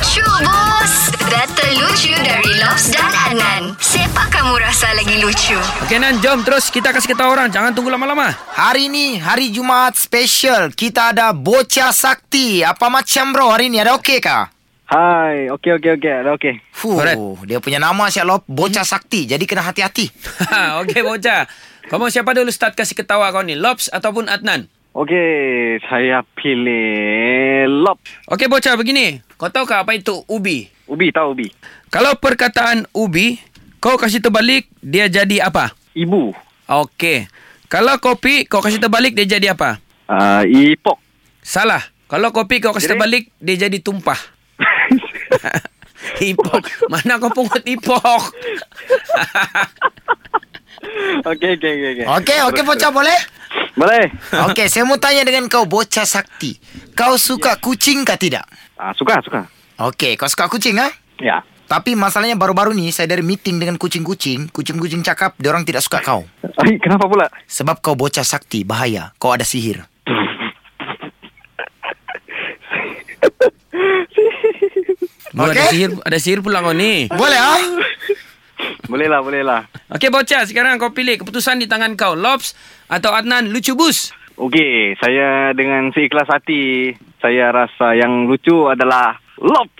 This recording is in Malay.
Lucu bos Data lucu dari Lobs dan Anan Siapa kamu rasa lagi lucu? Okey Nan, jom terus kita kasih kita orang. Jangan tunggu lama-lama. Hari ni hari Jumaat special. Kita ada bocah sakti. Apa macam bro hari ni? Ada okey kah? Hai, okey okey okey, ada okey. Fuh, Alright. dia punya nama Syalop bocah sakti. Jadi kena hati-hati. Okey bocah. Kau mau siapa dulu start kasih ketawa kau ni? Lobs ataupun Adnan? Okey, saya pilih lop. Okey bocah begini. Kau tahu ke apa itu ubi? Ubi tahu ubi. Kalau perkataan ubi, kau kasih terbalik, dia jadi apa? Ibu. Okey. Kalau kopi, kau kasih terbalik, dia jadi apa? Uh, ipok. Salah. Kalau kopi kau kasih Jadi? terbalik, dia jadi tumpah. ipok. Mana kau pungut ipok? okey okey okey okey. Okey, okey bocah boleh? Boleh. Okey, saya mau tanya dengan kau bocah sakti. Kau suka kucing kah tidak? Ah, suka suka. Okey, kau suka kucing ah? Ya. Tapi masalahnya baru-baru ni saya dari meeting dengan kucing-kucing. Kucing-kucing cakap dia orang tidak suka kau. Ay, kenapa pula? Sebab kau bocah sakti, bahaya. Kau ada sihir. Lu ada sihir, ada sihir pula kau ni. Boleh ah? Boleh lah, boleh lah. Okey bocah, sekarang kau pilih keputusan di tangan kau. Lobs atau Adnan lucu bus? Okey, saya dengan seikhlas hati, saya rasa yang lucu adalah Lops.